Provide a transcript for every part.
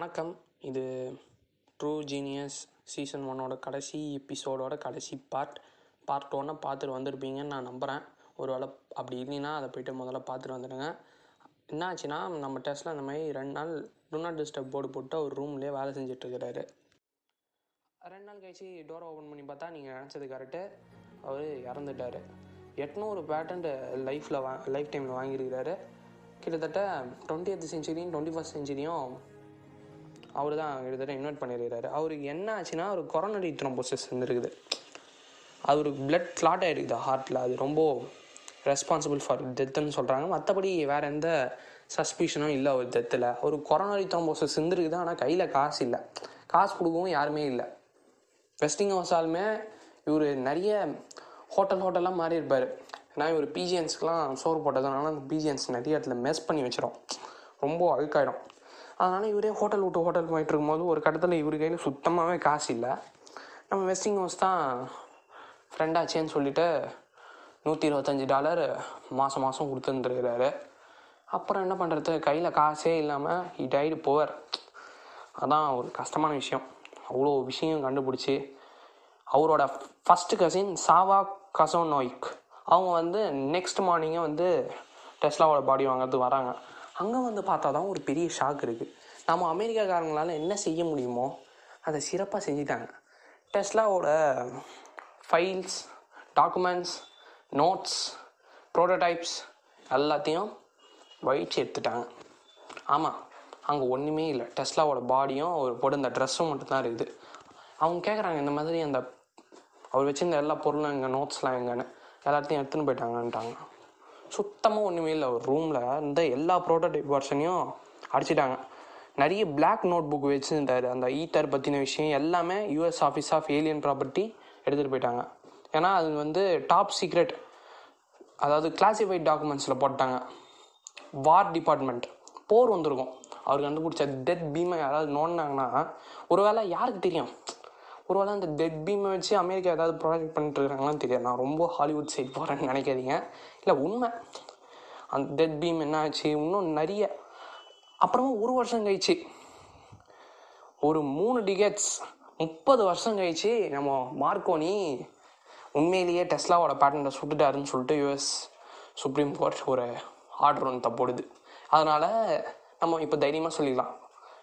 வணக்கம். இது true genius season ஒன்னோட கடைசி எபிசோடோட கடைசி பார்ட் பார்ட் ஒன்னை பார்த்துட்டு வந்திருப்பீங்கன்னு நான் நம்புகிறேன் ஒரு வேளை அப்படி இல்லைன்னா அதை போய்ட்டு முதல்ல பார்த்துட்டு வந்துடுங்க. என்ன ஆச்சுன்னா நம்ம டெஸ்ட்டில் அந்த மாதிரி ரெண்டு நாள் டூ நாட் டிஸ்டர்ப் போர்டு போட்டு அவர் ரூம்லேயே வேலை செஞ்சிட்ருக்கிறாரு ரெண்டு நாள் கழிச்சு டோரை ஓப்பன் பண்ணி பார்த்தா நீங்கள் நினச்சது கரெக்டு அவர் இறந்துட்டார். எட்நூறு பேட்டன்ட் லைஃப்பில் வா லைஃப் டைமில் வாங்கியிருக்கிறாரு. கிட்டத்தட்ட டுவெண்ட்டி எய்த் செஞ்சுரியும் டுவெண்ட்டி ஃபஸ்ட் செஞ்சுரியும் அவர் தான் கிட்டத்தட்ட இன்வைட் பண்ணியிருக்கிறாரு. அவருக்கு என்ன ஆச்சுன்னா ஒரு கொரோனரி த்ரோம்போசிஸ் இருந்திருக்குது அவருக்கு பிளட் கிளாட் ஆகிருக்குது ஹார்ட்டில் அது ரொம்ப ரெஸ்பான்சிபிள் ஃபார் டெத்துன்னு சொல்கிறாங்க மற்றபடி வேறு எந்த சஸ்பிஷனும் இல்லை ஒரு டெத்தில் ஒரு கொரோனரி த்ரோம்போசிஸ் இருந்திருக்குது ஆனால் கையில் காசு இல்லை. காசு கொடுக்கவும் யாருமே இல்லை. வெஸ்டிங் ஹவுஸாலுமே இவர் நிறைய ஹோட்டல் ஹோட்டலாக மாறி இருப்பார் ஏன்னா இவர் பிஜிஎன்ஸ்க்கெலாம் சோறு போட்டதுனால அந்த பிஜிஎன்ஸ் நிறைய இடத்துல மெஸ் பண்ணி வச்சிடும் ரொம்ப அழுக்காயிடும் அதனால் இவரே ஹோட்டல் விட்டு ஹோட்டல் போயிட்டு இருக்கும்போது ஒரு கட்டத்தில் இவர் கையில் சுத்தமாகவே காசு இல்லை. நம்ம வெஸ்டிங் ஹவுஸ் தான் ஃப்ரெண்டாச்சேன்னு சொல்லிட்டு நூற்றி இருபத்தஞ்சி டாலர் மாதம் மாதம் கொடுத்துருந்துருக்கிறாரு. அப்புறம் என்ன பண்ணுறது கையில் காசே இல்லாமல் இ டைடு போவர் அதான் ஒரு கஷ்டமான விஷயம். அவ்வளோ விஷயம் கண்டுபிடிச்சி அவரோட ஃபஸ்ட்டு கசின் சாவா கசோனோய்க். அவங்க வந்து நெக்ஸ்ட் மார்னிங்கே வந்து டெஸ்லாவோட பாடி வாங்குறதுக்கு வராங்க. அங்கே வந்து பார்த்தா தான் ஒரு பெரிய ஷாக் இருக்குது நம்ம அமெரிக்காக்காரங்களால் என்ன செய்ய முடியுமோ அதை சிறப்பாக செஞ்சிட்டாங்க. டெஸ்லாவோட ஃபைல்ஸ் டாக்குமெண்ட்ஸ் நோட்ஸ் ப்ரோட்டோடைப்ஸ் எல்லாத்தையும் வழிச்சு எடுத்துட்டாங்க. ஆமாம் அங்கே ஒன்றுமே இல்லை. டெஸ்லாவோட பாடியும் அவர் போட்டு இந்த ட்ரெஸ்ஸும் மட்டும்தான் இருக்குது. அவங்க கேட்குறாங்க இந்த மாதிரி அந்த அவர் வச்சுருந்த எல்லா பொருளும் எங்கள் நோட்ஸ்லாம் எங்கன்னு. எல்லாத்தையும் எடுத்துன்னு போயிட்டாங்கன்ட்டாங்க. சுத்தமாக ஒன்றுமே இல்லை. ஒரு ரூமில் இந்த எல்லா ப்ரோட்டோடைப் வெர்ஷனையும் அடிச்சிட்டாங்க. நிறைய பிளாக் நோட் புக் வச்சுருந்தாரு. அந்த ஈத்தர் பற்றின விஷயம் எல்லாமே US office of alien property எடுத்துகிட்டு போயிட்டாங்க. ஏன்னா அது வந்து டாப் சீக்ரெட் அதாவது கிளாசிஃபைட் டாக்குமெண்ட்ஸில் போட்டாங்க. வார் டிபார்ட்மெண்ட் போர் வந்திருக்கும். அவர் கண்டுபிடிச்ச டெத் பீமை யாராவது நோண்டினாங்கன்னா ஒருவேளை யாருக்கு தெரியும்? ஒருவேளை அந்த டெட் பீமை வச்சு அமெரிக்கா ஏதாவது ப்ராஜெக்ட் பண்ணிட்டு இருக்காங்களான்னு தெரியாது. நான் ரொம்ப ஹாலிவுட் சைட் போகிறேன்னு நினைக்காதீங்க. இல்லை உண்மை. அந்த டெட் பீம் என்ன ஆச்சு? இன்னும் நிறைய. அப்புறமா ஒரு வருஷம் கழிச்சு. ஒரு மூணு டிகேட்ஸ் முப்பது வருஷம் கழிச்சு நம்ம மார்க்கோனி உண்மையிலேயே டெஸ்லாவோட பேட்டன்ட்டை சுட்டுட்டாருன்னு சொல்லிட்டு யூஎஸ் சுப்ரீம் கோர்ட் ஒரு ஆர்டர் ஒன்று தப்போடுது அதனால் நம்ம இப்போ தைரியமாக சொல்லிடலாம்.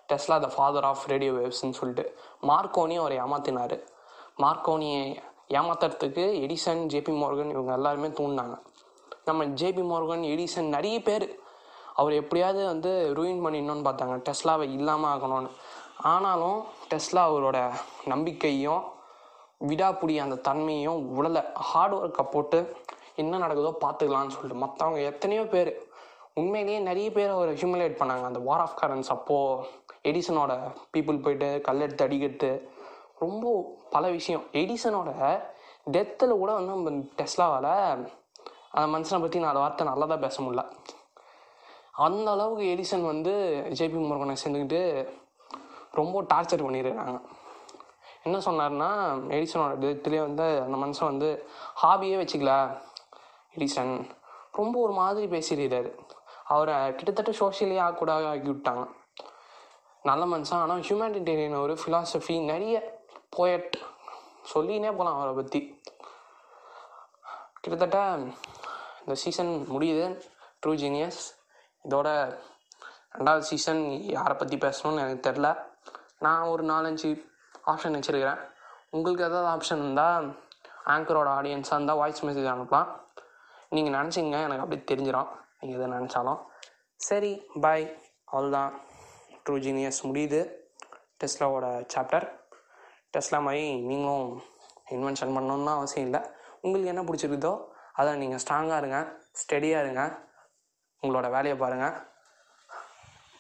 Tesla the father of radio வேவ்ஸ்ன்னு சொல்லிட்டு மார்க்கோனியும் அவரை ஏமாத்தினார். மார்க்கோனியை ஏமாத்துறதுக்கு எடிசன் ஜேபி மோர்கன் இவங்க எல்லாருமே தூண்டினாங்க. நம்ம ஜேபி மோர்கன் எடிசன் நிறைய பேர் அவர் எப்படியாவது வந்து ரூயின் பண்ணிடணும்னு பார்த்தாங்க. டெஸ்லாவை இல்லாமல் ஆகணும்னு. ஆனாலும் டெஸ்லா அவரோட நம்பிக்கையும் விடாப்புடி அந்த தன்மையும் உடலை ஹார்ட் ஒர்க்கை போட்டு என்ன நடக்குதோ பார்த்துக்கலான்னு சொல்லிட்டு மற்றவங்க எத்தனையோ பேர் உண்மையிலேயே நிறைய பேர் அவர் ஹியூமிலேட் பண்ணாங்க. அந்த வார் ஆஃப் கரன்ஸ் அப்போது எடிசனோட பீப்புள் போயிட்டு கல்லெடுத்து அடிக்கிறது ரொம்ப பல விஷயம். எடிசனோட டெத்தில் கூட வந்து நம்ம டெஸ்லாவால் அந்த மனுஷனை பற்றி நாலு வார்த்தை நல்லதாக பேச முடியல. அந்த அளவுக்கு எடிசன் வந்து ஜேபி முருகனை சேர்ந்துக்கிட்டு ரொம்ப டார்ச்சர் பண்ணிடுறாங்க என்ன சொன்னார்னா எடிசனோட டெத்துலேயே வந்து அந்த மனுஷன் வந்து ஹாபியே வச்சுக்கல. எடிசன் ரொம்ப ஒரு மாதிரி பேசிடுறாரு அவரை கிட்டத்தட்ட சோஷியலி ஆக்கூடாக ஆக்கி விட்டாங்க. நல்ல மனுஷன். ஆனால் ஹியூமனிடேரியன் ஒரு ஃபிலாசபி நிறைய போயட் சொல்லினே போகலாம் அவரை பற்றி கிட்டத்தட்ட இந்த சீசன் முடியுது. ட்ரூ ஜீனியஸ் இதோட ரெண்டாவது சீசன் யாரை பற்றி பேசணும்னு எனக்கு தெரில நான் ஒரு நாலஞ்சு ஆப்ஷன் வச்சுருக்கிறேன். உங்களுக்கு ஏதாவது ஆப்ஷன் இருந்தால் ஆங்கரோட ஆடியன்ஸாக இருந்தால் வாய்ஸ் மெசேஜ் அனுப்பலாம். நீங்கள் நினச்சிங்க எனக்கு அப்படி தெரிஞ்சிடும் நீங்கள் எதை நினச்சாலும். சரி பாய் அவ்வளோதான் ட்ரூ ஜீனியஸ் முடியுது. டெஸ்லாவோட சாப்டர் டெஸ்லா மாதிரி நீங்களும் இன்வென்ஷன் பண்ணணும்னு அவசியம் இல்லை. உங்களுக்கு என்ன பிடிச்சிருக்குதோ அதை நீங்கள் ஸ்ட்ராங்காக இருங்க ஸ்டெடியாக இருங்க. உங்களோட வேலையை பாருங்கள்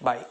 பாய்